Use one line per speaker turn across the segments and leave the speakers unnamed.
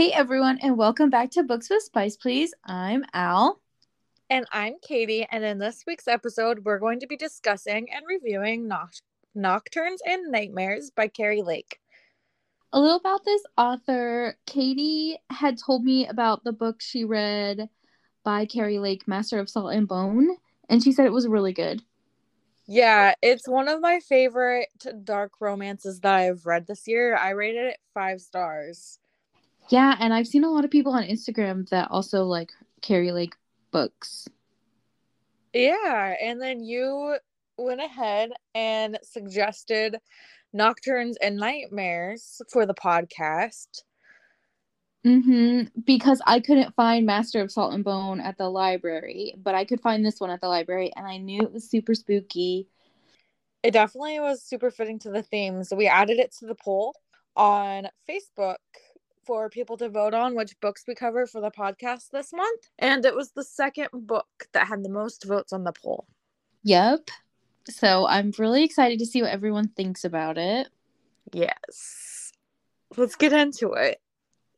Hey everyone, and welcome back to Books with Spice, please. I'm Al.
And I'm Katie, and in this week's episode, we're going to be discussing and reviewing Noct- Nocturnes and Nightmares by Keri Lake.
A little about this author. Katie had told me about the book she read by Keri Lake, Master of Salt and Bone, and she said it was really good.
Yeah, it's one of my favorite dark romances that I've read this year. I rated it five stars.
Yeah, and I've seen a lot of people on Instagram that also like Keri Lake books.
Yeah, and then you went ahead and suggested Nocturnes and Nightmares for the podcast.
Mm-hmm. Because I couldn't find Master of Salt and Bone at the library, but I could find this one at the library, and I knew it was super spooky.
It definitely was super fitting to the themes. So we added it to the poll on Facebook for people to vote on which books we cover for the podcast this month. And it was the second book that had the most votes on the poll.
Yep. So I'm really excited to see what everyone thinks about it.
Yes. Let's get into it.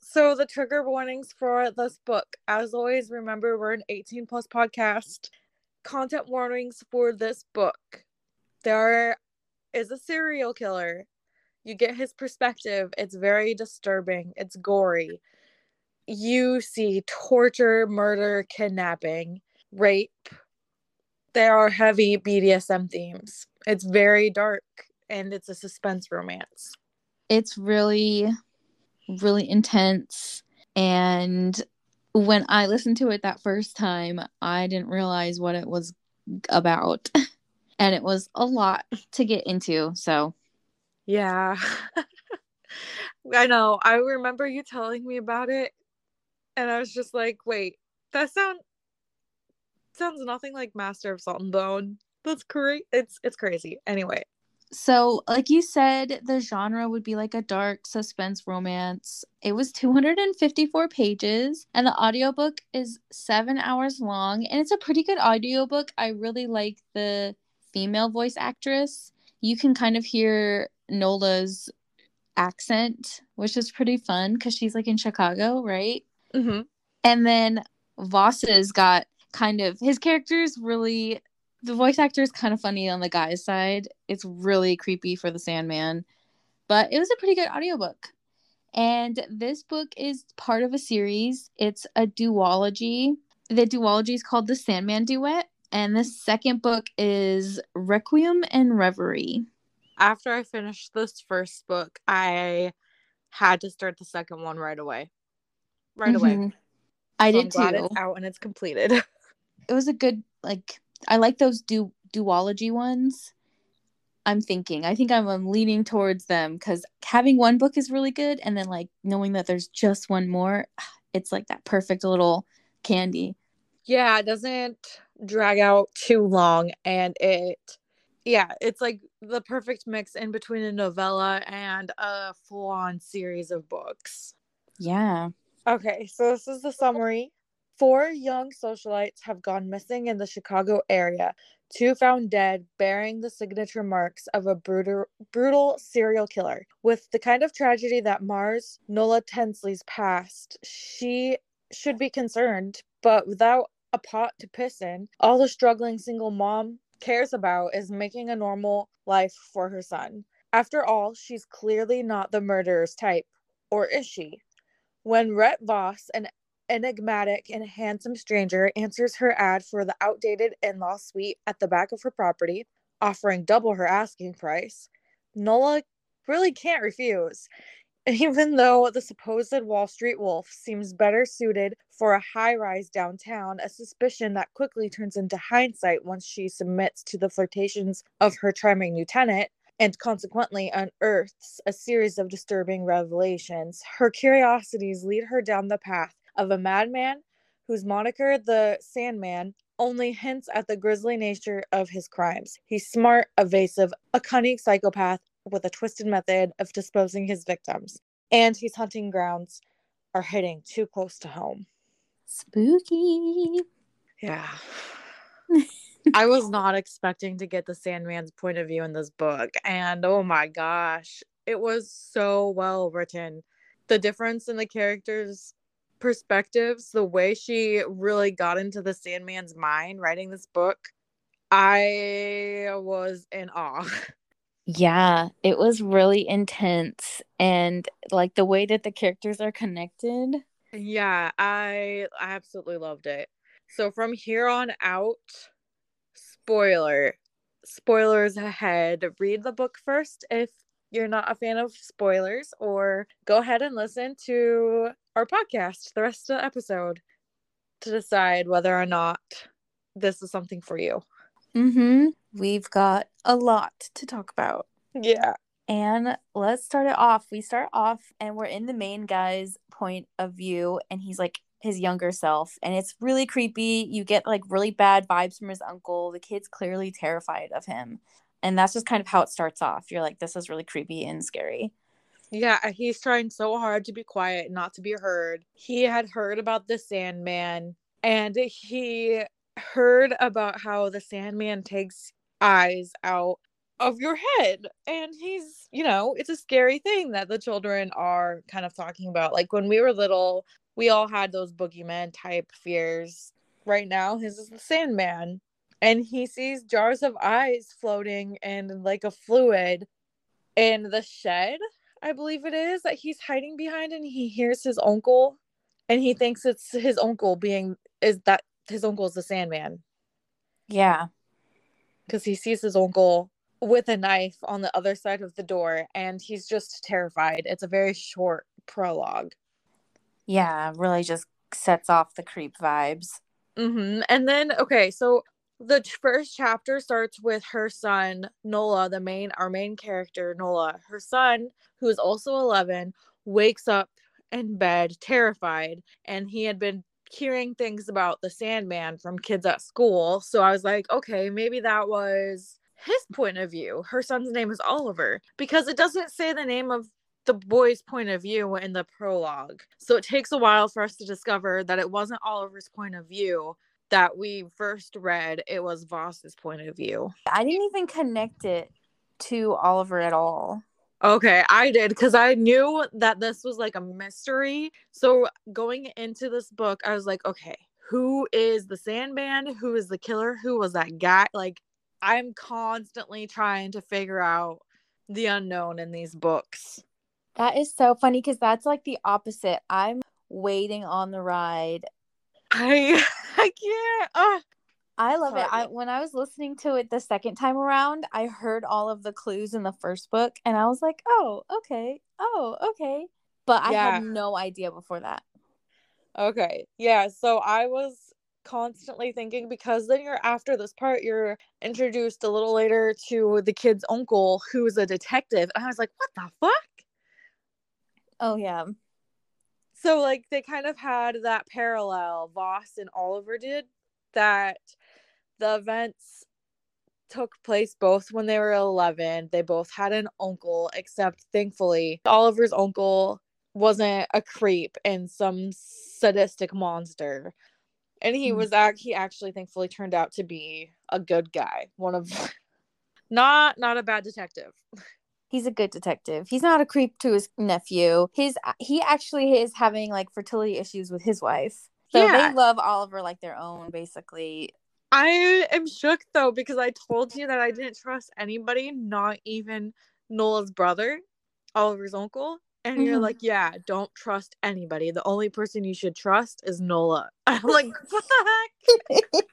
So the trigger warnings for this book, as always, remember we're an 18 plus podcast. Content warnings for this book. There is a serial killer you get his perspective. It's very disturbing. It's gory. You see torture, murder, kidnapping, rape. There are heavy BDSM themes. It's very dark and it's a suspense romance.
It's really, really intense. And when I listened to it that first time, I didn't realize what it was about. and it was a lot to get into. So
yeah. I know. I remember you telling me about it and I was just like, wait, that sound sounds nothing like Master of Salt and Bone. That's crazy. It's it's crazy. Anyway.
So, like you said, the genre would be like a dark suspense romance. It was 254 pages, and the audiobook is seven hours long. And it's a pretty good audiobook. I really like the female voice actress. You can kind of hear Nola's accent, which is pretty fun because she's like in Chicago, right?
Mm-hmm.
And then Voss's got kind of his character is really the voice actor is kind of funny on the guy's side. It's really creepy for the Sandman, but it was a pretty good audiobook. And this book is part of a series. It's a duology. The duology is called the Sandman Duet, and the second book is Requiem and Reverie
after I finished this first book, I had to start the second one right away. Right mm-hmm. away.
I so did too.
It's out and it's completed.
it was a good like I like those du- duology ones. I'm thinking. I think I'm, I'm leaning towards them because having one book is really good, and then like knowing that there's just one more, it's like that perfect little candy.
Yeah, it doesn't drag out too long, and it yeah, it's like the perfect mix in between a novella and a full on series of books.
Yeah.
Okay, so this is the summary. Four young socialites have gone missing in the Chicago area. Two found dead, bearing the signature marks of a brutal, brutal serial killer. With the kind of tragedy that mars Nola Tensley's past, she should be concerned, but without a pot to piss in, all the struggling single mom cares about is making a normal life for her son. After all, she's clearly not the murderer's type, or is she? When Rhett Voss, an enigmatic and handsome stranger, answers her ad for the outdated in law suite at the back of her property, offering double her asking price, Nola really can't refuse. Even though the supposed Wall Street wolf seems better suited for a high rise downtown, a suspicion that quickly turns into hindsight once she submits to the flirtations of her charming new tenant, and consequently unearths a series of disturbing revelations. Her curiosities lead her down the path of a madman whose moniker, the Sandman, only hints at the grisly nature of his crimes. He's smart, evasive, a cunning psychopath, with a twisted method of disposing his victims, and his hunting grounds are hitting too close to home.
Spooky.
Yeah. I was not expecting to get the Sandman's point of view in this book, and oh my gosh, it was so well written. the difference in the characters' perspectives, the way she really got into the Sandman's mind writing this book, I was in awe.
Yeah, it was really intense and like the way that the characters are connected.
Yeah, I absolutely loved it. So from here on out, spoiler, spoilers ahead. Read the book first if you're not a fan of spoilers, or go ahead and listen to our podcast, the rest of the episode, to decide whether or not this is something for you.
Mm-hmm. We've got a lot to talk about.
Yeah.
And let's start it off. We start off and we're in the main guy's point of view, and he's like his younger self. And it's really creepy. You get like really bad vibes from his uncle. The kid's clearly terrified of him. And that's just kind of how it starts off. You're like, this is really creepy and scary.
Yeah, he's trying so hard to be quiet, not to be heard. He had heard about the Sandman and he heard about how the Sandman takes eyes out of your head. And he's, you know, it's a scary thing that the children are kind of talking about. Like when we were little, we all had those boogeyman type fears. Right now, his is the Sandman. And he sees jars of eyes floating and like a fluid in the shed, I believe it is, that he's hiding behind. And he hears his uncle and he thinks it's his uncle being, is that his uncle is the Sandman.
Yeah.
Because he sees his uncle with a knife on the other side of the door and he's just terrified. It's a very short prologue.
Yeah, really just sets off the creep vibes.
Mm-hmm. And then, okay, so the first chapter starts with her son, Nola, the main, our main character, Nola. Her son, who is also 11, wakes up in bed terrified and he had been hearing things about the Sandman from kids at school. So I was like, okay, maybe that was his point of view. Her son's name is Oliver because it doesn't say the name of the boy's point of view in the prologue. So it takes a while for us to discover that it wasn't Oliver's point of view that we first read, it was Voss's point of view.
I didn't even connect it to Oliver at all.
Okay, I did because I knew that this was like a mystery. So going into this book, I was like, okay, who is the Sandman? Who is the killer? Who was that guy? Like, I'm constantly trying to figure out the unknown in these books.
That is so funny because that's like the opposite. I'm waiting on the ride.
I I can't. Uh,
I love it. I when I was listening to it the second time around, I heard all of the clues in the first book and I was like, "Oh, okay. Oh, okay." But I
Yeah.
had no idea before that.
Okay. Yeah. So I was constantly thinking because then you're after this part, you're introduced a little later to the kid's uncle who's a detective. And I was like, what the fuck?
Oh yeah.
So like they kind of had that parallel Voss and Oliver did that the events took place both when they were 11. They both had an uncle except thankfully Oliver's uncle wasn't a creep and some sadistic monster. And he
Hmm.
was act he actually thankfully turned out to be a good guy. One of not not a bad detective.
He's a good detective. He's not a creep to his nephew. His he actually is having like fertility issues with his wife. So
Yeah.
they love Oliver like their own, basically.
I am shook though because I told you that I didn't trust anybody, not even Nola's brother, Oliver's uncle. And you're
Mhm.
like, yeah, don't trust anybody. The only person you should trust is Nola. I'm like, what the heck?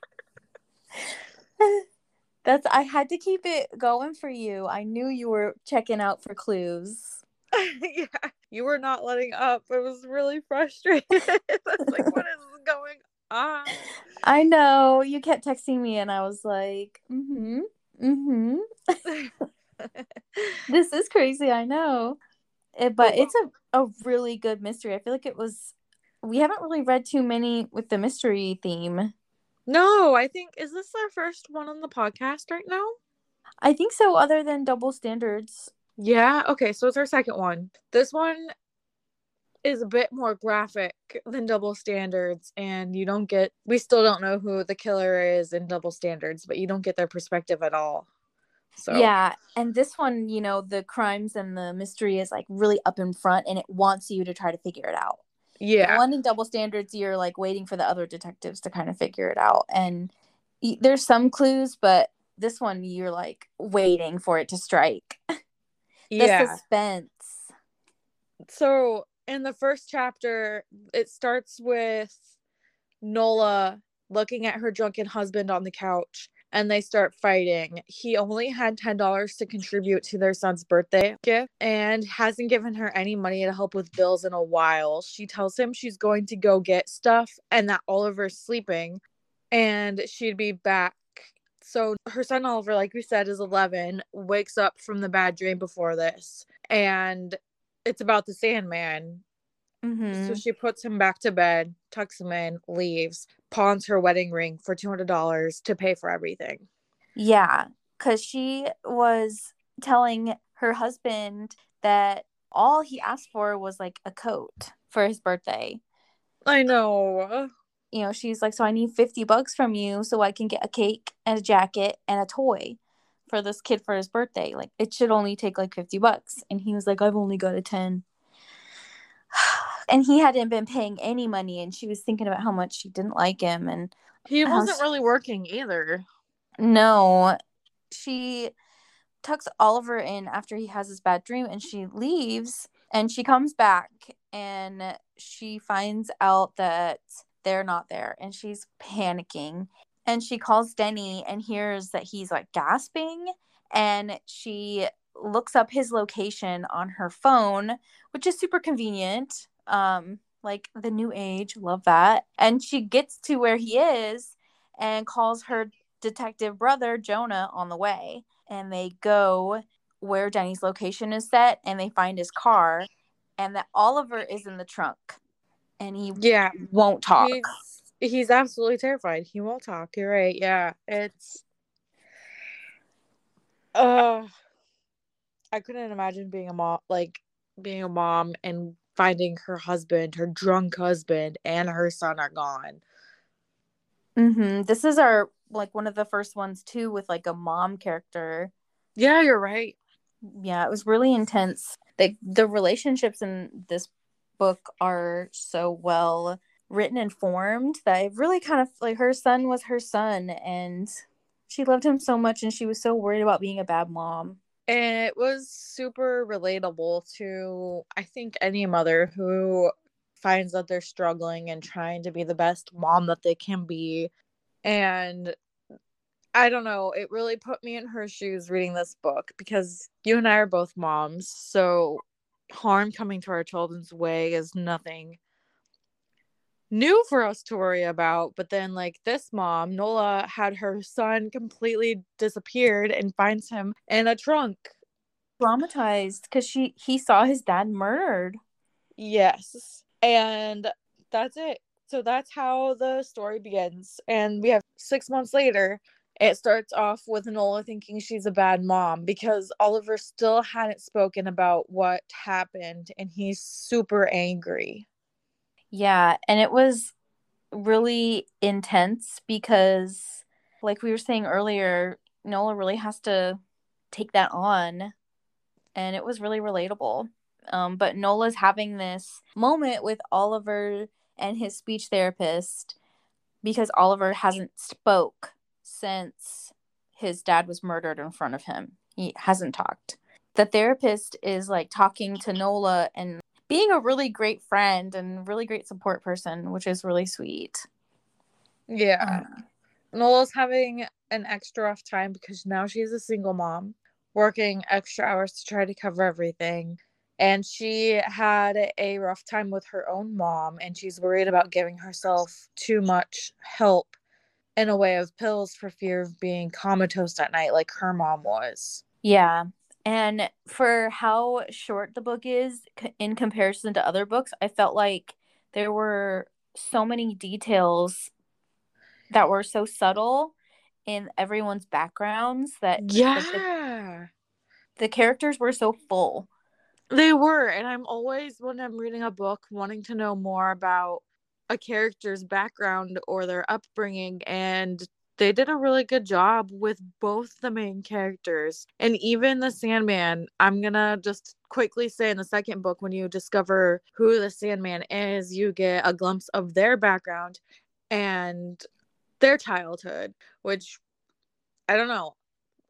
That's I had to keep it going for you. I knew you were checking out for clues.
yeah, you were not letting up. It was really frustrating. I was like, what is going on?
I know. You kept texting me and I was like, mm-hmm. Mm-hmm. This is crazy, I know. It, but
But-
it's a, a really good mystery. I feel like it was we haven't really read too many with the mystery theme.
no, I think is this our first one on the podcast right now?
I think so, other than double standards.
Yeah, okay, so it's our second one. This one is a bit more graphic than double standards and you don't get we still don't know who the killer is in double standards, but you don't get their perspective at all. So
Yeah, and this one, you know, the crimes and the mystery is like really up in front, and it wants you to try to figure it out.
yeah,
The one in Double Standards, you're like waiting for the other detectives to kind of figure it out, and y- there's some clues, but this one you're like waiting for it to strike. the
yeah.
suspense.
So in the first chapter, it starts with Nola looking at her drunken husband on the couch and they start fighting. He only had $10 to contribute to their son's birthday gift and hasn't given her any money to help with bills in a while. She tells him she's going to go get stuff and that Oliver's sleeping and she'd be back. So her son Oliver, like we said, is 11, wakes up from the bad dream before this and it's about the Sandman.
Mm-hmm.
So she puts him back to bed, tucks him in, leaves, pawns her wedding ring for $200 to pay for everything.
Yeah, because she was telling her husband that all he asked for was like a coat for his birthday.
I know.
You know, she's like, So I need 50 bucks from you so I can get a cake and a jacket and a toy for this kid for his birthday. Like, it should only take like 50 bucks. And he was like, I've only got a 10. And he hadn't been paying any money, and she was thinking about how much she didn't like him. And
He wasn't
was-
really working either.
No, she tucks Oliver in after he has his bad dream and she leaves and she comes back and she finds out that they're not there and she's panicking and she calls Denny and hears that he's like gasping and she looks up his location on her phone which is super convenient um like the new age love that and she gets to where he is and calls her detective brother Jonah on the way and they go where Denny's location is set and they find his car and that Oliver is in the trunk and he
Yeah.
won't talk.
He's, he's absolutely terrified. He won't talk. You're right. Yeah. It's. Uh, I couldn't imagine being a mom, like being a mom and finding her husband, her drunk husband, and her son are gone.
hmm This is our like one of the first ones too with like a mom character.
Yeah, you're right.
Yeah, it was really intense. The the relationships in this book are so well written and formed that really kind of like her son was her son and she loved him so much and she was so worried about being a bad mom.
And it was super relatable to, I think, any mother who finds that they're struggling and trying to be the best mom that they can be. And I don't know, it really put me in her shoes reading this book because you and I are both moms. So harm coming to our children's way is nothing new for us to worry about. But then, like this mom, Nola had her son completely disappeared and finds him in a trunk.
Traumatized because she he saw his dad murdered.
Yes. And that's it. So that's how the story begins. And we have six months later, it starts off with Nola thinking she's a bad mom because Oliver still hadn't spoken about what happened and he's super angry.
Yeah, and it was really intense because like we were saying earlier, Nola really has to take that on and it was really relatable. Um, but Nola's having this moment with Oliver and his speech therapist because Oliver hasn't spoke since his dad was murdered in front of him. He hasn't talked. The therapist is like talking to Nola and being a really great friend and really great support person, which is really sweet.
Yeah. Uh, Nola's having an extra rough time because now she's a single mom, working extra hours to try to cover everything. And she had a rough time with her own mom, and she's worried about giving herself too much help in a way of pills for fear of being comatose at night, like her mom was.
Yeah. And for how short the book is in comparison to other books, I felt like there were so many details that were so subtle in everyone's backgrounds that like, the,
Yeah.
the characters were so full.
They were, and I'm always when I'm reading a book wanting to know more about a character's background or their upbringing and they did a really good job with both the main characters and even the Sandman. I'm gonna just quickly say in the second book, when you discover who the Sandman is, you get a glimpse of their background and their childhood, which I don't know.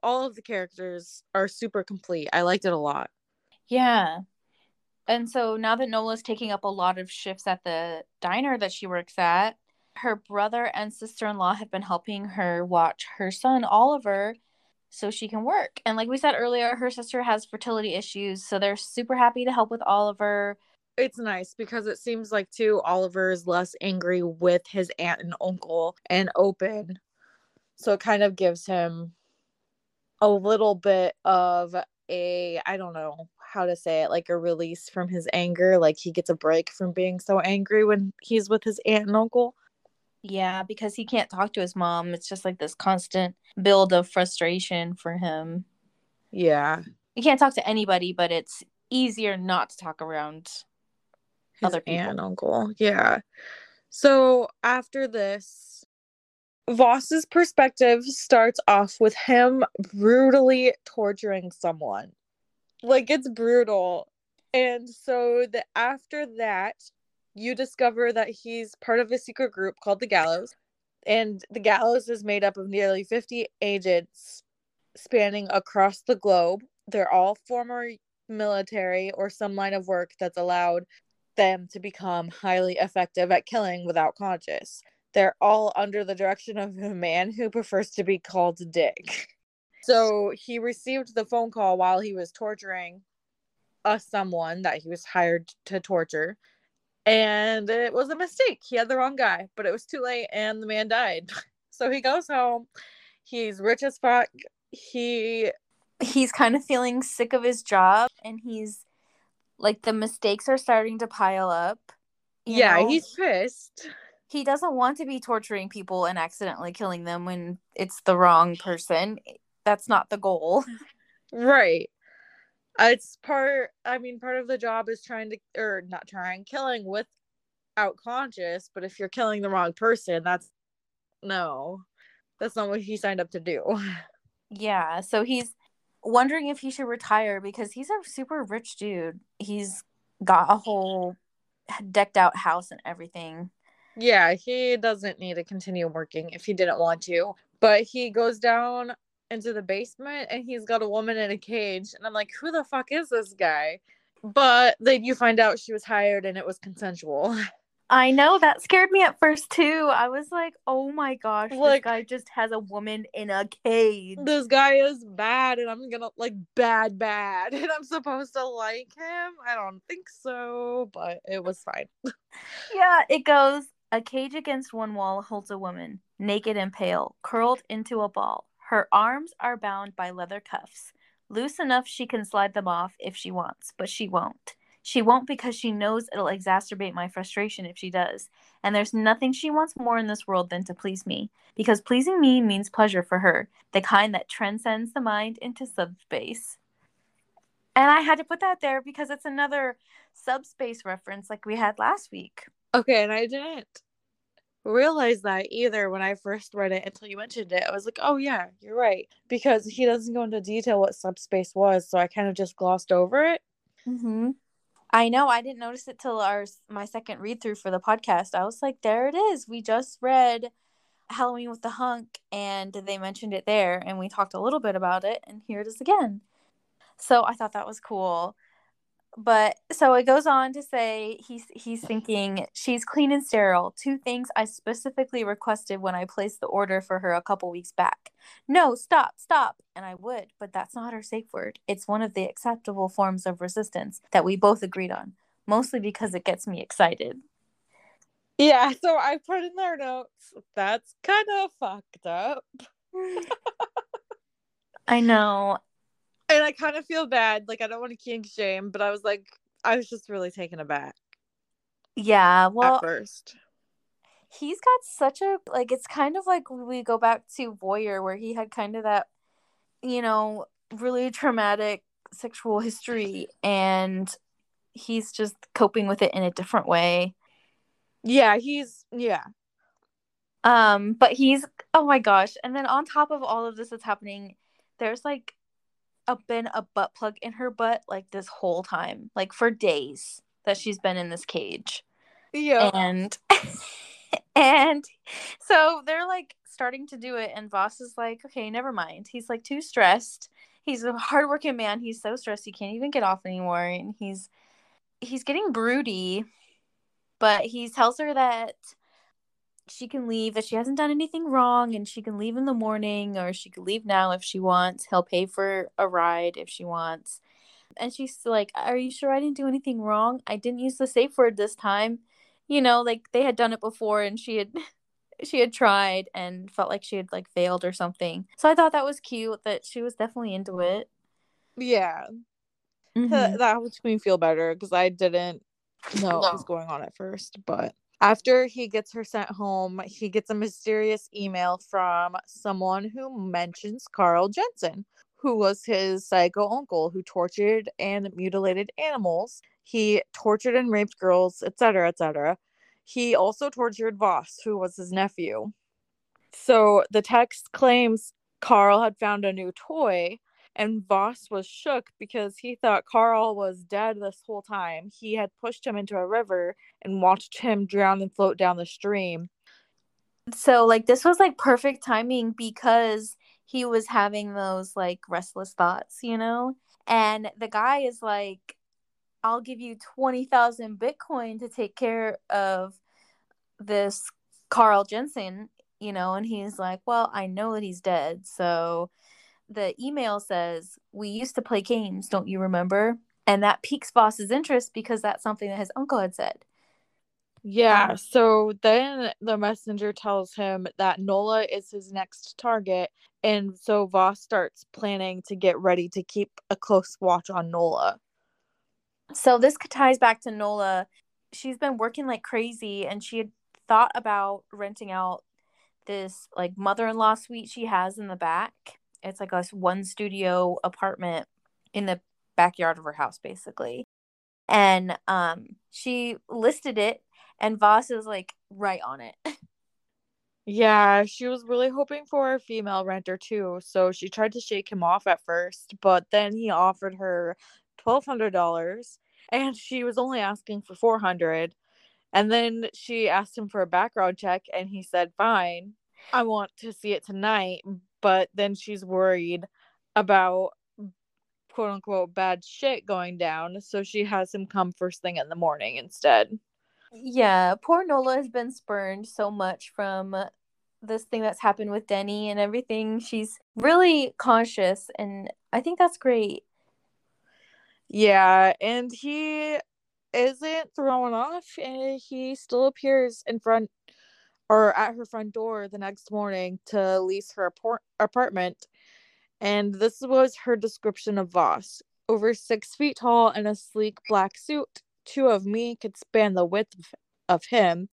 All of the characters are super complete. I liked it a lot.
Yeah. And so now that Nola's taking up a lot of shifts at the diner that she works at, her brother and sister in law have been helping her watch her son, Oliver, so she can work. And like we said earlier, her sister has fertility issues. So they're super happy to help with Oliver.
It's nice because it seems like, too, Oliver is less angry with his aunt and uncle and open. So it kind of gives him a little bit of a, I don't know how to say it, like a release from his anger. Like he gets a break from being so angry when he's with his aunt and uncle.
Yeah, because he can't talk to his mom. It's just like this constant build of frustration for him.
Yeah.
He can't talk to anybody, but it's easier not to talk around
his other people. aunt and uncle. Yeah. So after this, Voss's perspective starts off with him brutally torturing someone. Like it's brutal. And so the after that, you discover that he's part of a secret group called the Gallows. And the Gallows is made up of nearly 50 agents spanning across the globe. They're all former military or some line of work that's allowed them to become highly effective at killing without conscious. They're all under the direction of a man who prefers to be called Dick. So he received the phone call while he was torturing a someone that he was hired to torture and it was a mistake. He had the wrong guy, but it was too late and the man died. So he goes home. He's rich as fuck. He
he's kind of feeling sick of his job and he's like the mistakes are starting to pile up.
Yeah, know? he's pissed.
He doesn't want to be torturing people and accidentally killing them when it's the wrong person. That's not the goal.
Right it's part i mean part of the job is trying to or not trying killing without conscious but if you're killing the wrong person that's no that's not what he signed up to do.
Yeah so he's wondering if he should retire because he's a super rich dude. He's got a whole decked out house and everything.
Yeah he doesn't need to continue working if he didn't want to but he goes down into the basement and he's got a woman in a cage. And I'm like, who the fuck is this guy? But then you find out she was hired and it was consensual.
I know that scared me at first too. I was like, "Oh my gosh, like, this guy just has a woman in a cage."
This guy is bad, and I'm gonna like bad, bad, and I'm supposed to like him. I don't think so, but it was fine.
yeah, it goes. A cage against one wall holds a woman, naked and pale, curled into a ball. Her arms are bound by leather cuffs, loose enough she can slide them off if she wants, but she won't. She won't because she knows it'll exacerbate my frustration if she does. And there's nothing she wants more in this world than to please me, because pleasing me means pleasure for her, the kind that transcends the mind into subspace. And I had to put that there because it's another subspace reference like we had last week.
Okay, and I didn't realize that either when I first read it until you mentioned it. I was like, oh, yeah, you're right. Because he doesn't go into detail what subspace was. So I kind of just glossed over it.
Mm-hmm. I know. I didn't notice it till our my second read through for the podcast. I was like, there it is. We just read Halloween with the Hunk and they mentioned it there and we talked a little bit about it and here it is again. So I thought that was cool but so it goes on to say he's he's thinking she's clean and sterile. Two things i specifically requested when i placed the order for her a couple weeks back. No stop stop. And i would but that's not her safe word. It's one of the acceptable forms of resistance that we both agreed on mostly because it gets me excited.
Yeah so i put in their notes that's kind of fucked up.
I know
and I kind of feel bad. Like I don't want to kink shame, but I was like, I was just really taken aback.
Yeah, well,
at first,
he's got such a like. It's kind of like we go back to Voyeur, where he had kind of that, you know, really traumatic sexual history, and he's just coping with it in a different way.
Yeah, he's yeah.
Um, but he's oh my gosh. And then on top of all of this that's happening, there's like a been a butt plug in her butt like this whole time, like for days that she's been in this cage.
Yeah.
And and so they're like starting to do it and Voss is like, okay, never mind. He's like too stressed. He's a hardworking man. He's so stressed he can't even get off anymore. And he's he's getting broody, but he tells her that she can leave, that she hasn't done anything wrong, and she can leave in the morning, or she could leave now if she wants. He'll pay for a ride if she wants. And she's like, Are you sure I didn't do anything wrong? I didn't use the safe word this time. You know, like they had done it before and she had she had tried and felt like she had like failed or something. So I thought that was cute that she was definitely into it.
Yeah.
Mhm.
That, helped me feel better because I didn't know what was going on at first. But after he gets her sent home, he gets a mysterious email from someone who mentions Carl Jensen, who was his psycho uncle who tortured and mutilated animals. He tortured and raped girls, etc., etc. He also tortured Voss, who was his nephew. So the text claims Carl had found a new toy, and Voss was shook because he thought Carl was dead this whole time. He had pushed him into a river and watched him drown and float down the stream.
So like this was like perfect timing because he was having those like restless thoughts, you know? And the guy is like I'll give you 20,000 Bitcoin to take care of this Carl Jensen, you know, and he's like, "Well, I know that he's dead." So the email says, "We used to play games, don't you remember?" And that piques Voss's interest because that's something that his uncle had said.
Yeah,
Um,
so then the messenger tells him that Nola is his next target, and so Voss starts planning to get ready to keep a close watch on Nola.
So this ties back to Nola. She's been working like crazy and she had thought about renting out this like mother-in-law suite she has in the back. It's like a one studio apartment in the backyard of her house basically. And um she listed it and Voss is like right on it.
Yeah, she was really hoping for a female renter too, so she tried to shake him off at first, but then he offered her $1,200 and she was only asking for 400 and then she asked him for a background check and he said fine i want to see it tonight but then she's worried about quote unquote bad shit going down so she has him come first thing in the morning instead
Yeah, poor Nola has been spurned so much from this thing that's happened with Denny and everything. She's really conscious and I think that's great.
yeah and he isn't thrown off and he still appears in front or at her front door the next morning to lease her apor- apartment and this was her description of Voss. Over six feet tall in a sleek black suit, two of me could span the width of, him.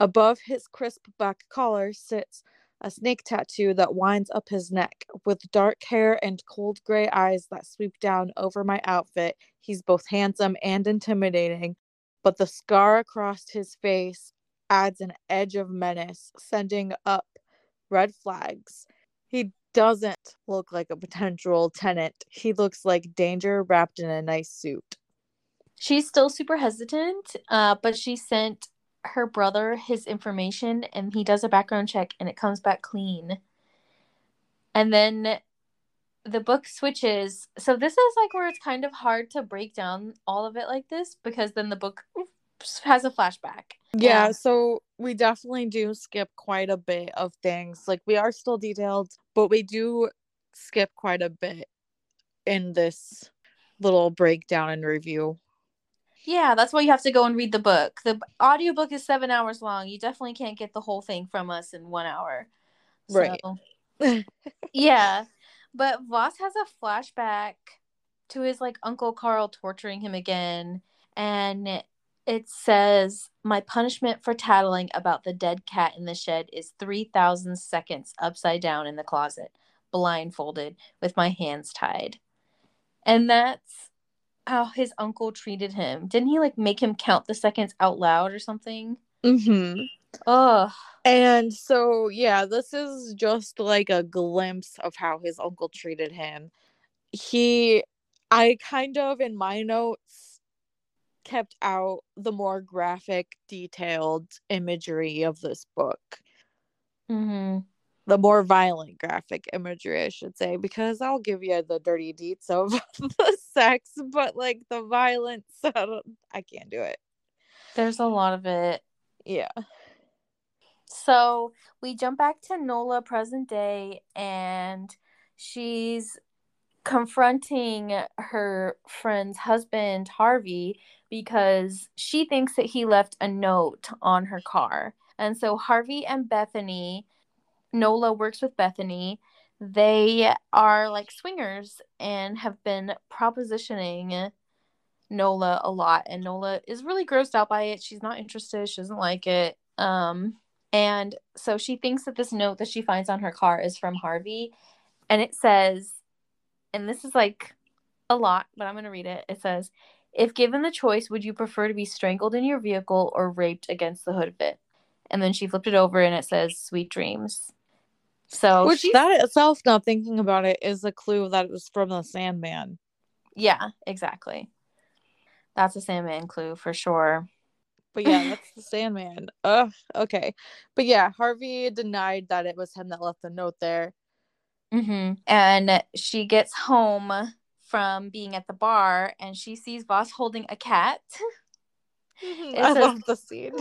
Above his crisp black collar sits a snake tattoo that winds up his neck. With dark hair and cold gray eyes that sweep down over my outfit, he's both handsome and intimidating, but the scar across his face adds an edge of menace, sending up red flags. He doesn't look like a potential tenant. He looks like danger wrapped in a nice suit.
She's still super hesitant, uh, but she sent her brother his information and he does a background check and it comes back clean. And then the book switches. So this is like where it's kind of hard to break down all of it like this because then the book has a flashback.
Yeah,
And-
so we definitely do skip quite a bit of things. Like we are still detailed, but we do skip quite a bit in this little breakdown and review.
Yeah, that's why you have to go and read the book. The audiobook is seven hours long. You definitely can't get the whole thing from us in one hour.
Right.
So, yeah. But Voss has a flashback to his like Uncle Carl torturing him again. And it says, My punishment for tattling about the dead cat in the shed is 3,000 seconds upside down in the closet, blindfolded, with my hands tied. And that's how his uncle treated him. Didn't he like make him count the seconds out loud or something?
Mm-hmm.
Ugh.
And so, yeah, this is just like a glimpse of how his uncle treated him. He, I kind of, in my notes, kept out the more graphic, detailed imagery of this book.
Mm-hmm.
The more violent graphic imagery, I should say, because I'll give you the dirty deets of the sex, but like the violence, I, don't, I can't do it.
There's a lot of it.
Yeah.
So we jump back to Nola present day, and she's confronting her friend's husband, Harvey, because she thinks that he left a note on her car. And so Harvey and Bethany, Nola works with Bethany. They are like swingers and have been propositioning Nola a lot. And Nola is really grossed out by it. She's not interested. She doesn't like it. Um, and so she thinks that this note that she finds on her car is from Harvey. And it says, and this is like a lot, but I'm going to read it. It says, if given the choice, would you prefer to be strangled in your vehicle or raped against the hood of it? And then she flipped it over and it says, sweet dreams. So,
Which that itself, now thinking about it, is a clue that it was from the Sandman.
yeah, exactly. That's a Sandman clue for sure.
But yeah, that's the Sandman. Ugh, okay. But yeah, Harvey denied that it was him that left the note there.
Mm-hmm. And she gets home from being at the bar and she sees Voss holding a cat.
I
says-
love the scene.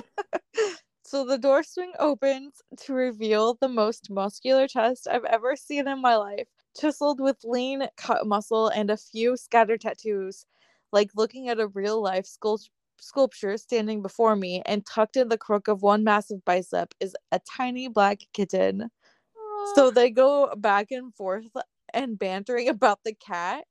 so the door swing opens to reveal the most muscular chest I've ever seen in my life, chiseled with lean cut muscle and a few scattered tattoos, like looking at a real life sculpt- sculpture standing before me, and tucked in the crook of one massive bicep is a tiny black kitten. So they go back and forth and bantering about the cat.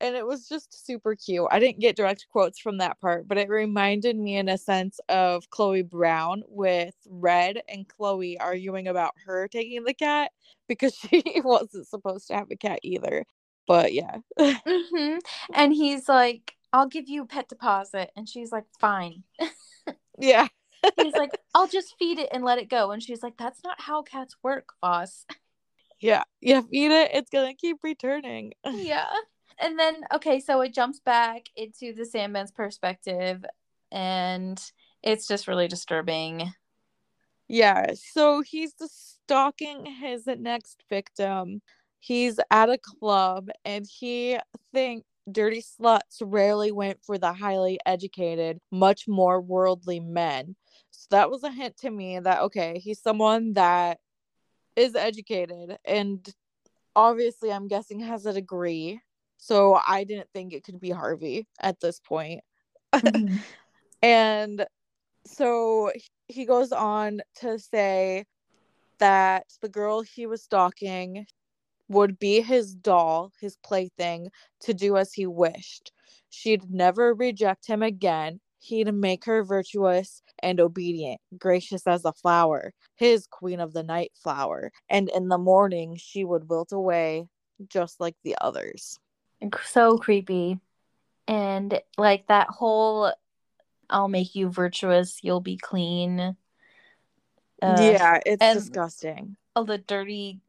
And it was just super cute. I didn't get direct quotes from that part, but it reminded me in a sense of Chloe Brown with Red and Chloe arguing about her taking the cat because she wasn't supposed to have a cat either. But yeah.
hmm And he's like, I'll give you a pet deposit. And she's like, fine.
yeah.
He's like, I'll just feed it and let it go. And she's like, that's not how cats work, Voss.
Yeah. Yeah. Feed it. It's going to keep returning.
yeah. And then, okay, so it jumps back into the Sandman's perspective. And it's just really disturbing.
Yeah, so he's just stalking his next victim. He's at a club and he thinks dirty sluts rarely went for the highly educated, much more worldly men. So that was a hint to me that okay, he's someone that is educated and obviously I'm guessing has a degree. So I didn't think it could be Harvey at this point. Mm-hmm. And so he goes on to say that the girl he was stalking would be his doll, his plaything, to do as he wished. She'd never reject him again. He'd make her virtuous and obedient, gracious as a flower, his queen of the night flower. And in the morning, she would wilt away just like the others.
so creepy. And like that whole I'll make you virtuous, you'll be clean. Uh,
yeah, it's disgusting.
all the dirty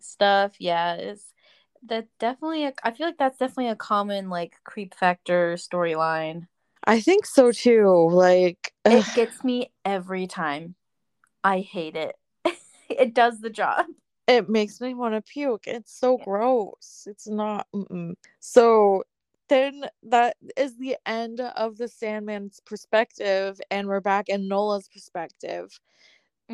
stuff. Yeah, it's that definitely. A, I feel like that's definitely a common like creep factor storyline.
I think so too. Like,
It gets me every time. I hate it. it does the job.
it makes me want to puke. It's so
Yeah.
gross. It's not. Mm-mm. So then that is the end of the Sandman's perspective, and we're back in Nola's perspective.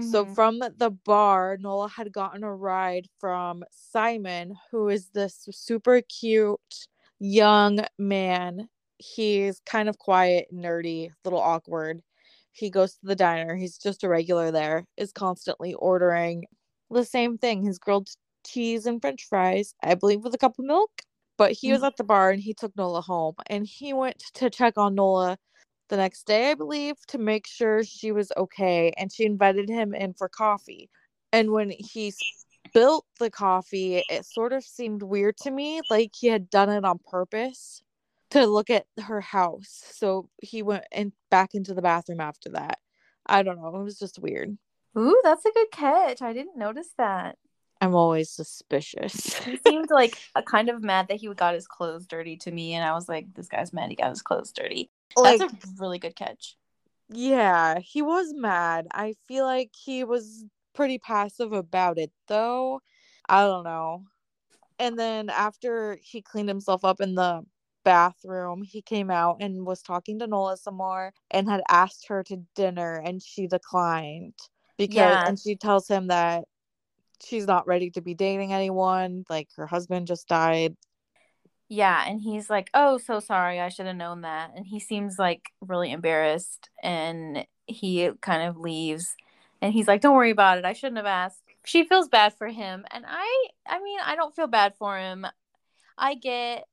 So
Mhm.
from the bar, Nola had gotten a ride from Simon, who is this super cute young man. He's kind of quiet, nerdy, a little awkward. He goes to the diner. He's just a regular there, is constantly ordering the same thing his grilled cheese and french fries, I believe, with a cup of milk. But he was mm-hmm. at the bar and he took Nola home and he went to check on Nola the next day, I believe, to make sure she was okay. And she invited him in for coffee. And when he spilled the coffee, it sort of seemed weird to me, like he had done it on purpose to look at her house. So he went in back into the bathroom after that. I don't know. It was just weird.
Ooh, that's a good catch. I didn't notice that.
I'm always suspicious.
He seemed like a kind of mad that he got his clothes dirty to me, and I was like, "This guy's mad. He got his clothes dirty."
like,
That's a really good catch.
yeah, he was mad. I feel like he was pretty passive about it, though. I don't know. And then after he cleaned himself up in the bathroom, he came out and was talking to Nola some more and had asked her to dinner, and she declined because
Yeah.
and she tells him that she's not ready to be dating anyone. Like her husband just died.
Yeah, and he's like, "Oh, so sorry. I should have known that." And he seems like really embarrassed, and he kind of leaves. And he's like, "Don't worry about it. I shouldn't have asked." She feels bad for him, and I, I mean, I don't feel bad for him. I get,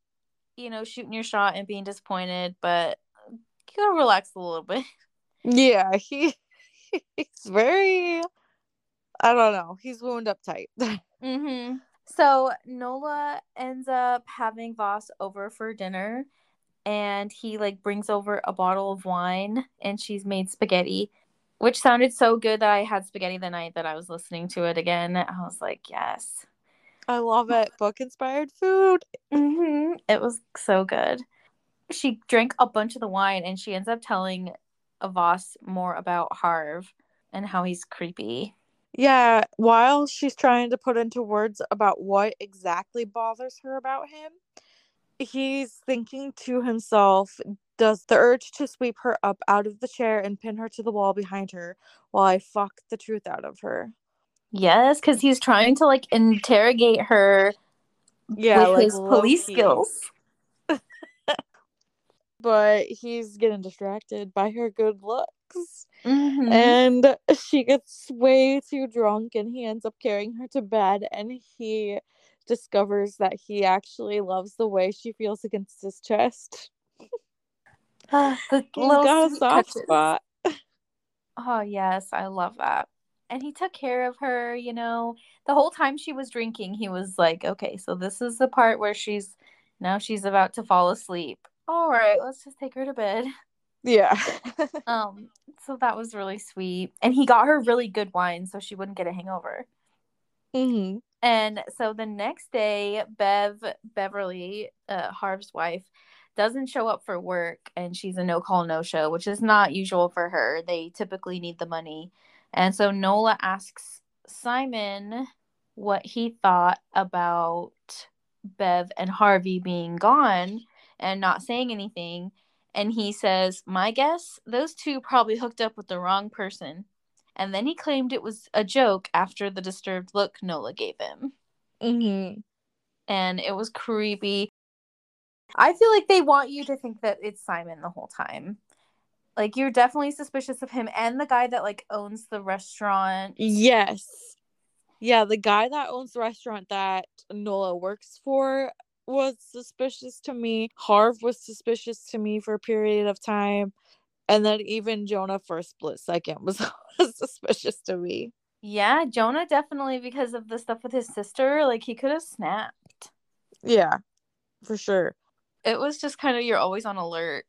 you know, shooting your shot and being disappointed, but you gotta relax a little bit.
Yeah, he he's very I don't know. He's wound up tight.
Mm-hmm. So Nola ends up having Voss over for dinner, and he like brings over a bottle of wine, and she's made spaghetti, which sounded so good that I had spaghetti the night that I was listening to it again. I was like, yes.
I love it. Book inspired food.
Mm-hmm. It was so good. She drank a bunch of the wine, and she ends up telling Voss more about Harv and how he's creepy.
Yeah, while she's trying to put into words about what exactly bothers her about him, he's thinking to himself, does the urge to sweep her up out of the chair and pin her to the wall behind her while I fuck the truth out of her?
Yes, because he's trying to like interrogate her
Yeah,
with
like
his police
low-key.
skills.
But he's getting distracted by her good looks.
Mhm.
and she gets way too drunk and he ends up carrying her to bed and he discovers that he actually loves the way she feels against his chest
Ah, the
he's
little
got a soft
touches.
spot
Oh yes, I love that. And he took care of her, you know. The whole time she was drinking, he was like, "Okay, so this is the part where she's now she's about to fall asleep. All right, let's just take her to bed."
yeah
Um, so that was really sweet. And he got her really good wine so she wouldn't get a hangover.
hmm
And so the next day, Bev Beverly, uh, Harv's wife, doesn't show up for work, and she's a no call no show, which is not usual for her. They typically need the money, and so Nola asks Simon what he thought about Bev and Harvey being gone and not saying anything, and he says, "My guess, those two probably hooked up with the wrong person." And then he claimed it was a joke after the disturbed look Nola gave him.
hmm
And it was creepy. I feel like they want you to think that it's Simon the whole time. Like you're definitely suspicious of him and the guy that like owns the restaurant.
yes yeah the guy that owns the restaurant that nola works for was suspicious to me harv was suspicious to me for a period of time and then even jonah for a split second was suspicious to me
Yeah, Jonah definitely because of the stuff with his sister, like he could have snapped.
Yeah, for sure.
It was just kind of you're always on alert.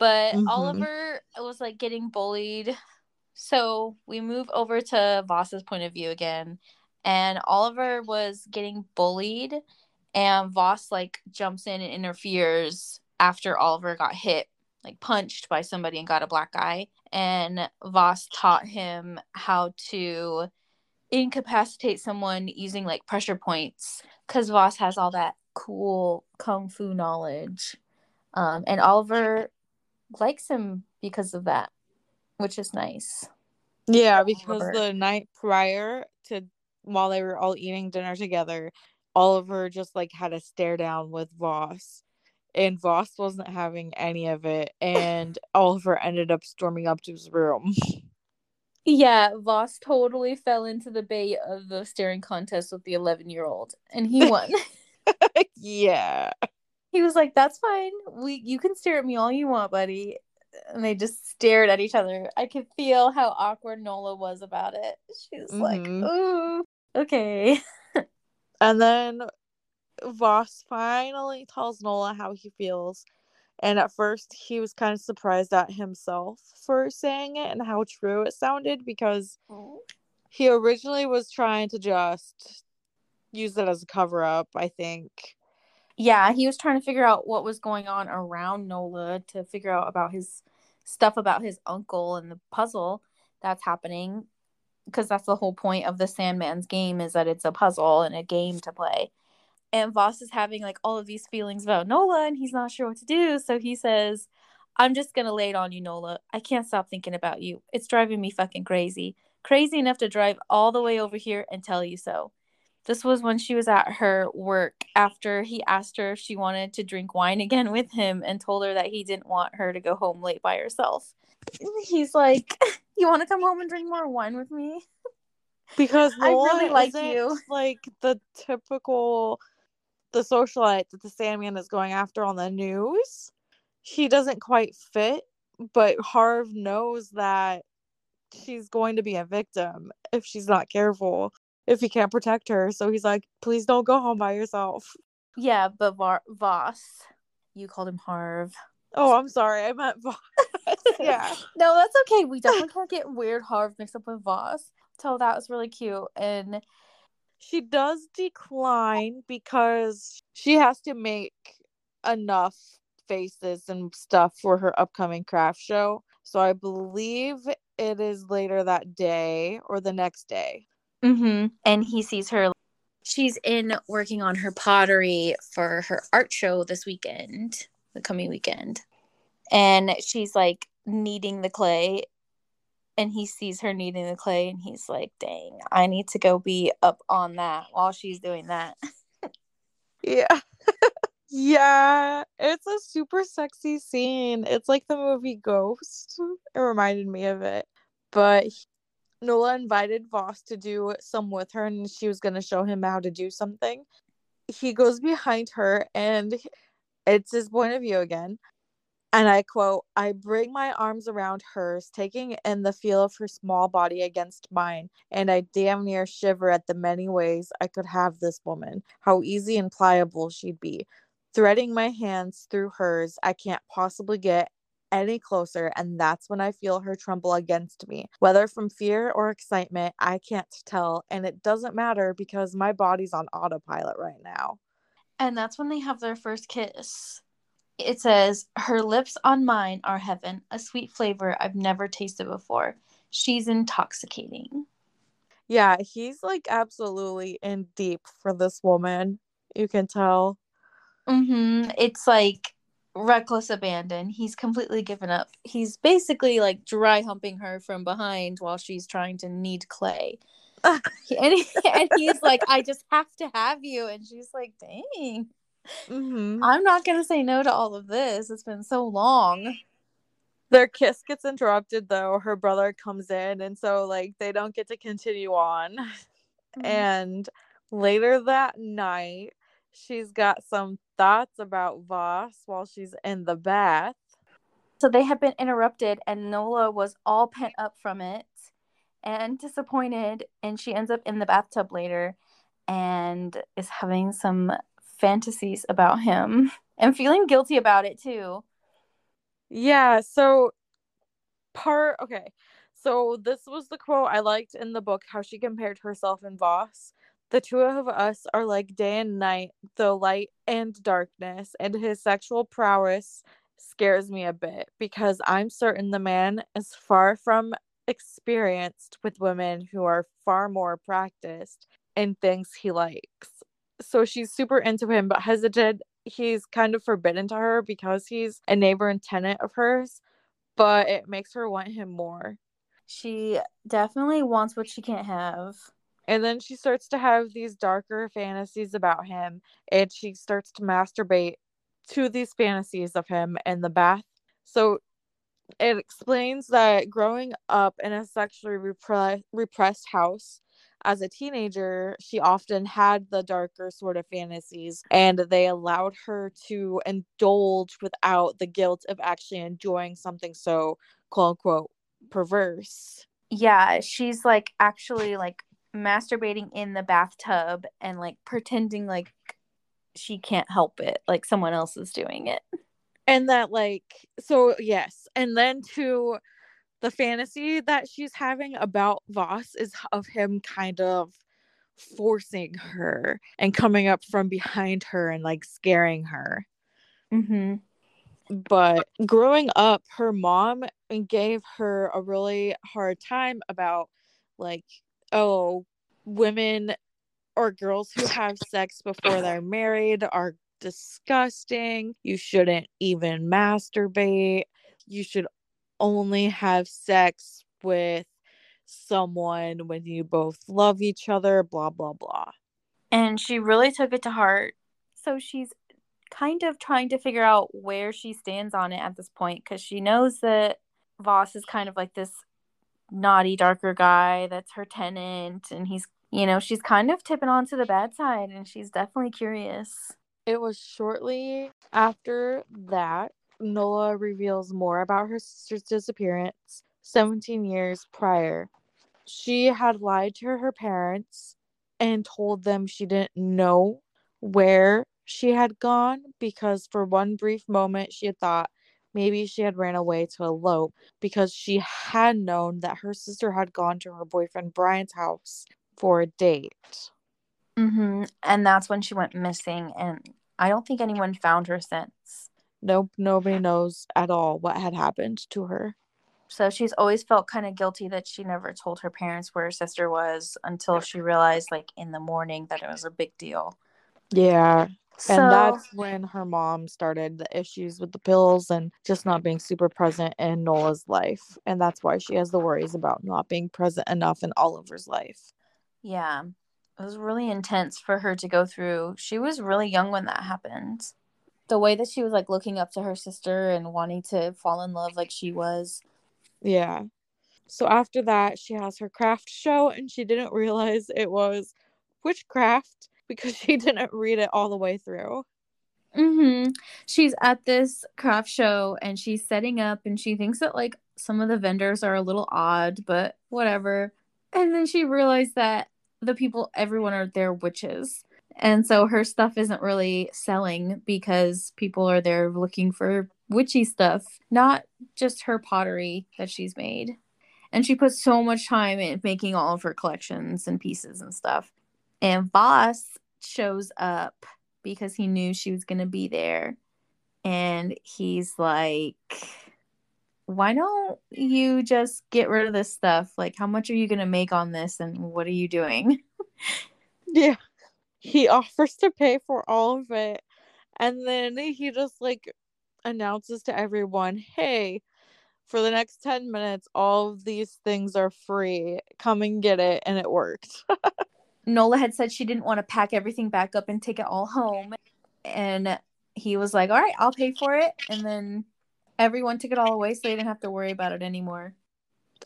But
Mhm.
Oliver was like getting bullied. So we move over to Voss's point of view again. And Oliver was getting bullied and Voss like jumps in and interferes after Oliver got hit, like punched by somebody and got a black eye. And Voss taught him how to incapacitate someone using like pressure points because Voss has all that cool kung fu knowledge. Um, and Oliver likes him because of that, which is nice.
Yeah, because the night prior to while they were all eating dinner together, Oliver just like had a stare down with Voss. And Voss wasn't having any of it. And Oliver ended up storming up to his room.
Yeah, Voss totally fell into the bait of the staring contest with the 11 year old, and he won.
yeah.
He was like, "That's fine. We you can stare at me all you want, buddy." And they just stared at each other. I could feel how awkward Nola was about it. She was like,
Mhm.
"Ooh, okay."
And then Voss finally tells Nola how he feels. And at first, he was kind of surprised at himself for saying it and how true it sounded because he originally was trying to just use it as a cover up, I think.
Yeah, he was trying to figure out what was going on around Nola to figure out about his stuff about his uncle and the puzzle that's happening because that's the whole point of the Sandman's game is that it's a puzzle and a game to play and Voss is having like all of these feelings about Nola and he's not sure what to do. So he says, I'm just gonna lay it on you, Nola. I can't stop thinking about you. It's driving me fucking crazy. Crazy enough to drive all the way over here and tell you so. This was when she was at her work after he asked her if she wanted to drink wine again with him and told her that he didn't want her to go home late by herself. He's like, You want to come home and drink more wine with me?
Because I really like you. Like the typical the socialite that the Sandman is going after on the news. She doesn't quite fit, but Harv knows that she's going to be a victim if she's not careful, if he can't protect her. So he's like, please don't go home by yourself.
Yeah, but Var- Voss, you called him Harv.
Oh, I'm sorry. I meant Voss.
yeah. no, that's okay. We definitely can't get weird Harv mixed up with Voss. So that was really cute. And
she does decline because she has to make enough faces and stuff for her upcoming craft show. So I believe it is later that day or the next day.
Mm-hmm. And he sees her. She's in working on her pottery for her art show this weekend, the coming weekend. And she's like kneading the clay and he sees her kneading the clay and he's like dang i need to go be up on that while she's doing that
yeah yeah it's a super sexy scene it's like the movie ghost it reminded me of it but nola invited voss to do some with her and she was going to show him how to do something. He goes behind her and it's his point of view again. And I quote, I bring my arms around hers, taking in the feel of her small body against mine, and I damn near shiver at the many ways I could have this woman, how easy and pliable she'd be. Threading my hands through hers, I can't possibly get any closer, and that's when I feel her tremble against me. Whether from fear or excitement, I can't tell, and it doesn't matter because my body's on autopilot right now.
And that's when they have their first kiss it says, Her lips on mine are heaven, a sweet flavor I've never tasted before. She's intoxicating.
Yeah, he's like absolutely in deep for this woman. You can tell.
Mm-hmm. It's like reckless abandon. He's completely given up. He's basically like dry humping her from behind while she's trying to knead clay. and, he, and he's like, I just have to have you. And she's like, dang. Mm-hmm. I'm not gonna say no to all of this. It's been so long.
Their kiss gets interrupted though. Her brother comes in, and so like they don't get to continue on. Mm-hmm. And later that night, she's got some thoughts about Voss while she's in the bath.
So they have been interrupted, and Nola was all pent up from it and disappointed. And she ends up in the bathtub later and is having some fantasies about him and feeling guilty about it too.
Yeah, so part okay. So this was the quote I liked in the book how she compared herself and Voss. The two of us are like day and night, the light and darkness, and his sexual prowess scares me a bit because I'm certain the man is far from experienced with women who are far more practiced in things he likes. So she's super into him but hesitant. He's kind of forbidden to her because he's a neighbor and tenant of hers but it makes her want him more.
She definitely wants what she can't have
and then she starts to have these darker fantasies about him and she starts to masturbate to these fantasies of him in the bath so it explains that growing up in a sexually repre- repressed house as a teenager, she often had the darker sort of fantasies, and they allowed her to indulge without the guilt of actually enjoying something so quote unquote perverse.
Yeah, she's like actually like masturbating in the bathtub and like pretending like she can't help it, like someone else is doing it.
And that, like, so yes. And then to the fantasy that she's having about Voss is of him kind of forcing her and coming up from behind her and like scaring her.
Mm-hmm.
But growing up, her mom gave her a really hard time about like, oh, women or girls who have sex before they're married are disgusting. You shouldn't even masturbate. You should only have sex with someone when you both love each other, blah, blah, blah.
And she really took it to heart. So she's kind of trying to figure out where she stands on it at this point because she knows that Voss is kind of like this naughty, darker guy that's her tenant. And he's, you know, she's kind of tipping onto the bad side and she's definitely curious.
It was shortly after that Nola reveals more about her sister's disappearance 17 years prior. She had lied to her parents and told them she didn't know where she had gone because for one brief moment she had thought maybe she had ran away to elope because she had known that her sister had gone to her boyfriend Brian's house for a date.
Mm-hmm. And that's when she went missing, and I don't think anyone found her since.
Nope, nobody knows at all what had happened to her.
So she's always felt kind of guilty that she never told her parents where her sister was until she realized, like, in the morning that it was a big deal.
Yeah.
So,
and that's when her mom started the issues with the pills and just not being super present in Nola's life. And that's why she has the worries about not being present enough in Oliver's life.
yeah, it was really intense for her to go through. She was really young when that happened. The way that she was like looking up to her sister and wanting to fall in love like she was.
Yeah. So after that, she has her craft show and she didn't realize it was witchcraft because she didn't read it all the way through.
Mm-hmm. She's at this craft show and she's setting up and she thinks that like some of the vendors are a little odd, but whatever. And then she realized that the people, everyone are there witches. And so her stuff isn't really selling because people are there looking for witchy stuff, not just her pottery that she's made. And she puts so much time in making all of her collections and pieces and stuff. And Voss shows up because he knew she was going to be there. And he's like, why don't you just get rid of this stuff? Like, how much are you going to make on this? And what are you doing?
Yeah. He offers to pay for all of it. And then he just like announces to everyone, hey, for the next 10 minutes, all of these things are free. Come and get it. And it worked.
Nola had said she didn't want to pack everything back up and take it all home. And he was like, all right, I'll pay for it. And then everyone took it all away so they didn't have to worry about it anymore.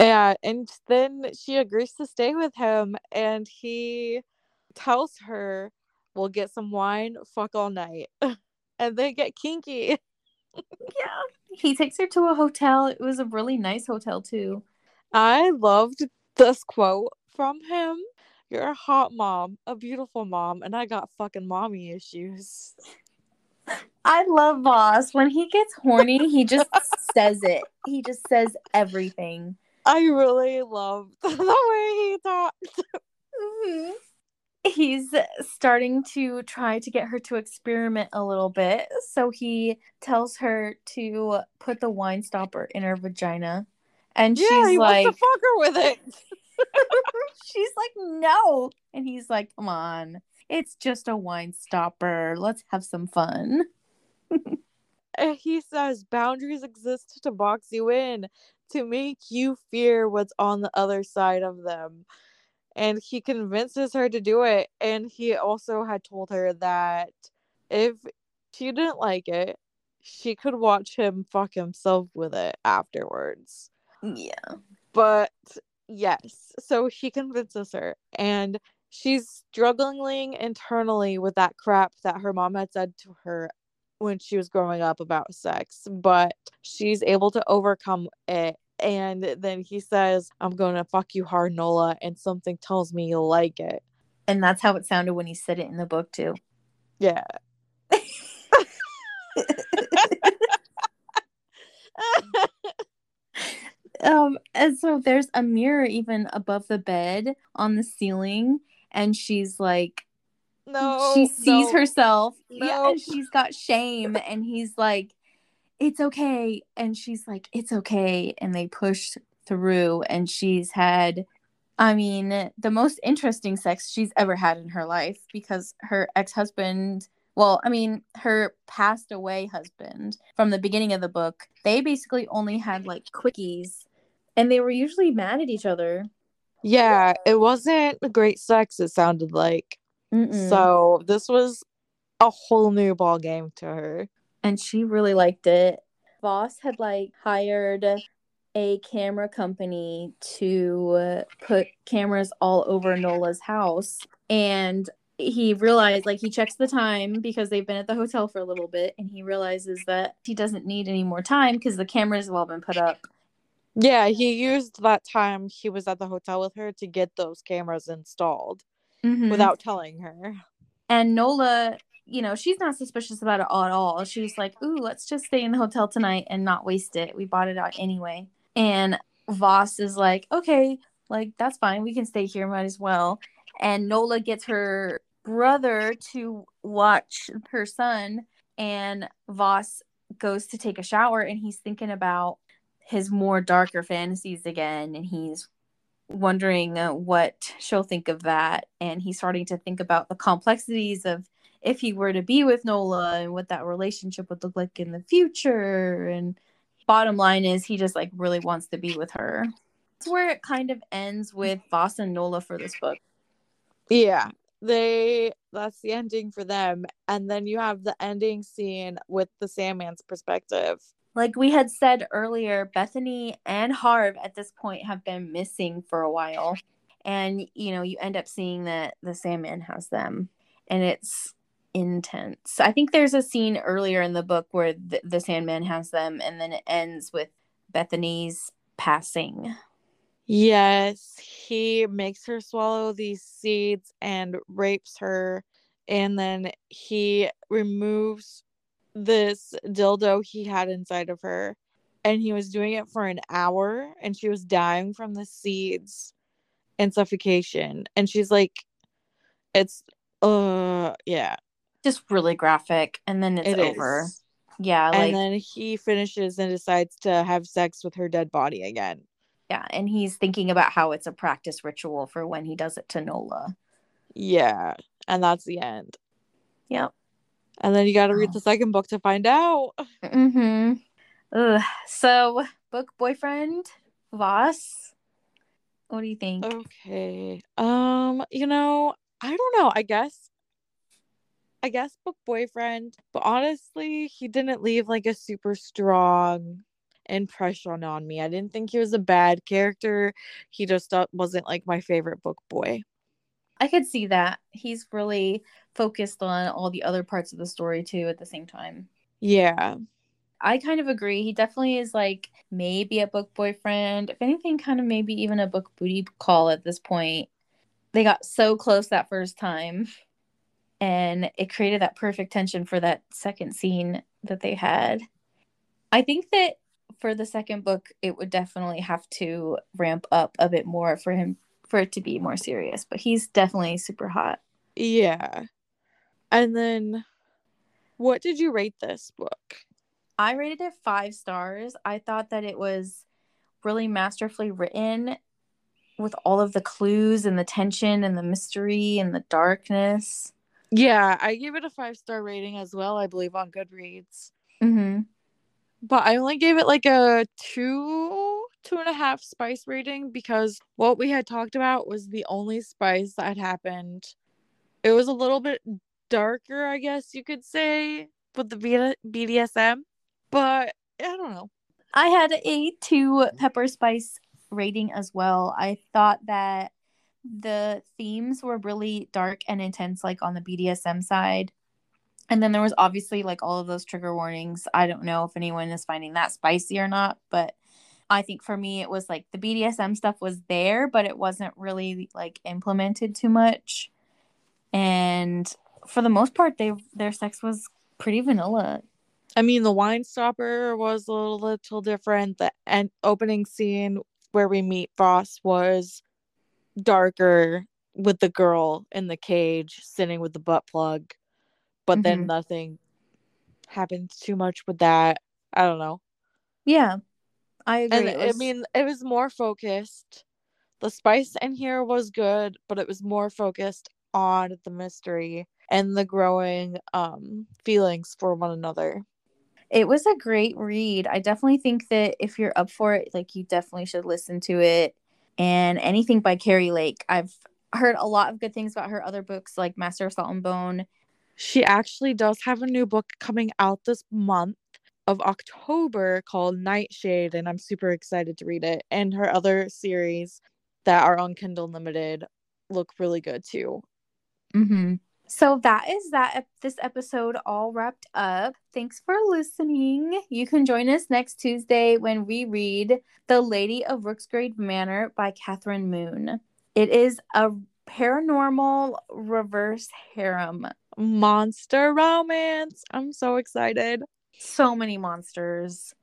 Yeah, and then she agrees to stay with him, and he tells her, "We'll get some wine, fuck all night, and then get kinky."
Yeah. He takes her to a hotel. It was a really nice hotel, too.
I loved this quote from him. You're a hot mom, a beautiful mom, and I got fucking mommy issues.
I love Voss. When he gets horny, he just says it. He just says everything.
I really love the way he talks.
Mm-hmm. He's starting to try to get her to experiment a little bit. So he tells her to put the wine stopper in her vagina. And
yeah,
she's
he
like,
wants to fuck her with it.
She's like, no. And he's like, come on. It's just a wine stopper. Let's have some fun.
And he says boundaries exist to box you in, to make you fear what's on the other side of them. And he convinces her to do it. And he also had told her that if she didn't like it, she could watch him fuck himself with it afterwards.
Yeah.
But yes, so he convinces her, and she's struggling internally with that crap that her mom had said to her when she was growing up about sex, but she's able to overcome it. And then he says, I'm going to fuck you hard, Nola, and something tells me you'll like it.
And that's how it sounded when he said it in the book, too.
Yeah.
um and so there's a mirror even above the bed on the ceiling and she's like
no.
she sees
no,
herself. Yeah and she's got shame and he's like it's okay. And she's like it's okay. And they push through and she's had i mean the most interesting sex she's ever had in her life because her ex-husband well i mean her passed away husband from the beginning of the book. They basically only had like quickies and they were usually mad at each other
Yeah, it wasn't great sex, it sounded like.
Mm-mm.
So this was a whole new ball game to her.
and she really liked it. Voss had like hired a camera company to put cameras all over Nola's house and he realized like he checks the time because they've been at the hotel for a little bit and he realizes that he doesn't need any more time because the cameras have all been put up.
Yeah, he used that time he was at the hotel with her to get those cameras installed
Mhm.
without telling her.
and Nola, you know, she's not suspicious about it at all. She's like, "Ooh, let's just stay in the hotel tonight and not waste it. We bought it out anyway." And Voss is like, "Okay, like that's fine. We can stay here. Might as well." And Nola gets her brother to watch her son, and Voss goes to take a shower, and he's thinking about his more darker fantasies again, and he's wondering uh, what she'll think of that and he's starting to think about the complexities of if he were to be with Nola and what that relationship would look like in the future and bottom line is he just like really wants to be with her that's where it kind of ends with Voss and Nola for this book
Yeah, they that's the ending for them. And then you have the ending scene with the Sandman's perspective.
Like we had said earlier Bethany and Harv at this point have been missing for a while and you know you end up seeing that the Sandman has them and it's intense. I think there's a scene earlier in the book where the, the Sandman has them, and then it ends with Bethany's passing.
Yes, he makes her swallow these seeds and rapes her. And then he removes this dildo he had inside of her. And he was doing it for an hour and she was dying from the seeds and suffocation. And she's like, it's, uh, yeah,
Just really graphic, and then it's
it
over.
is.
Yeah, like
And then he finishes and decides to have sex with her dead body again.
yeah, and he's thinking about how it's a practice ritual for when he does it to Nola.
Yeah. And that's the end.
Yep.
And then you got to read the second book to find out.
Mm-hmm. Ugh. So, book boyfriend Voss. What do you think?
Okay. Um, you know, I don't know. I guess I guess book boyfriend, but honestly, he didn't leave like a super strong impression on me. I didn't think he was a bad character. He just uh, wasn't like my favorite book boy.
I could see that. He's really focused on all the other parts of the story too at the same time.
Yeah.
I kind of agree. He definitely is like maybe a book boyfriend. If anything, kind of maybe even a book booty call at this point. They got so close that first time. And it created that perfect tension for that second scene that they had. I think that for the second book, it would definitely have to ramp up a bit more for him for it to be more serious. But he's definitely super hot.
Yeah. And then what did you rate this book?
I rated it five stars. I thought that it was really masterfully written with all of the clues and the tension and the mystery and the darkness.
Yeah, I gave it a five star rating as well, I believe, on Goodreads.
Mm-hmm.
But I only gave it like a two, two and a half spice rating because what we had talked about was the only spice that had happened. It was a little bit darker, I guess you could say, with the B- BDSM. But I don't know.
I had a two pepper spice rating as well. I thought that the themes were really dark and intense, like on the BDSM side. And then there was obviously like all of those trigger warnings. I don't know if anyone is finding that spicy or not, but I think for me it was like the BDSM stuff was there, but it wasn't really like implemented too much. And for the most part, they their sex was pretty vanilla.
I mean, the wine stopper was a little different. The end opening scene where we meet Voss was darker with the girl in the cage sitting with the butt plug, but mm-hmm. then nothing happens too much with that. I don't know.
Yeah, I agree.
And was... I mean, it was more focused. The spice in here was good, but it was more focused on the mystery and the growing um feelings for one another.
It was a great read. I definitely think that if you're up for it, like you definitely should listen to it. And anything by Keri Lake. I've heard a lot of good things about her other books like Master of Salt and Bone.
She actually does have a new book coming out this month of October called Nightshade, and I'm super excited to read it. And her other series that are on Kindle Limited look really good too.
Mm-hmm. So that is that this episode all wrapped up. Thanks for listening. You can join us next Tuesday when we read The Lady of Rooksgrave Manor by Kathryn Moon. It is a paranormal reverse harem
monster romance. I'm so excited.
So many monsters.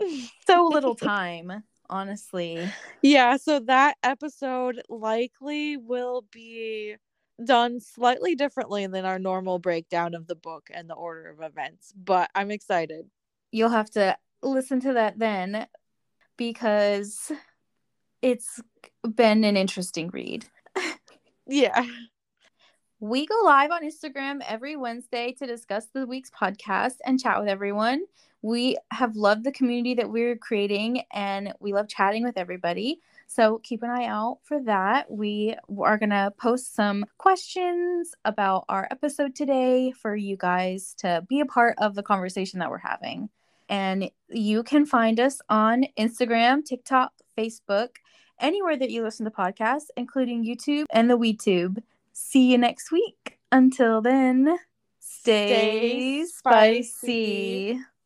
so little time, honestly.
Yeah, so that episode likely will be done slightly differently than our normal breakdown of the book and the order of events, but I'm excited.
You'll have to listen to that then because it's been an interesting read.
yeah.
We go live on Instagram every Wednesday to discuss the week's podcast and chat with everyone. We have loved the community that we're creating and we love chatting with everybody. So keep an eye out for that. We are going to post some questions about our episode today for you guys to be a part of the conversation that we're having. And you can find us on Instagram, TikTok, Facebook, anywhere that you listen to podcasts, including YouTube and the WeTube. See you next week. Until then, stay, stay spicy. spicy.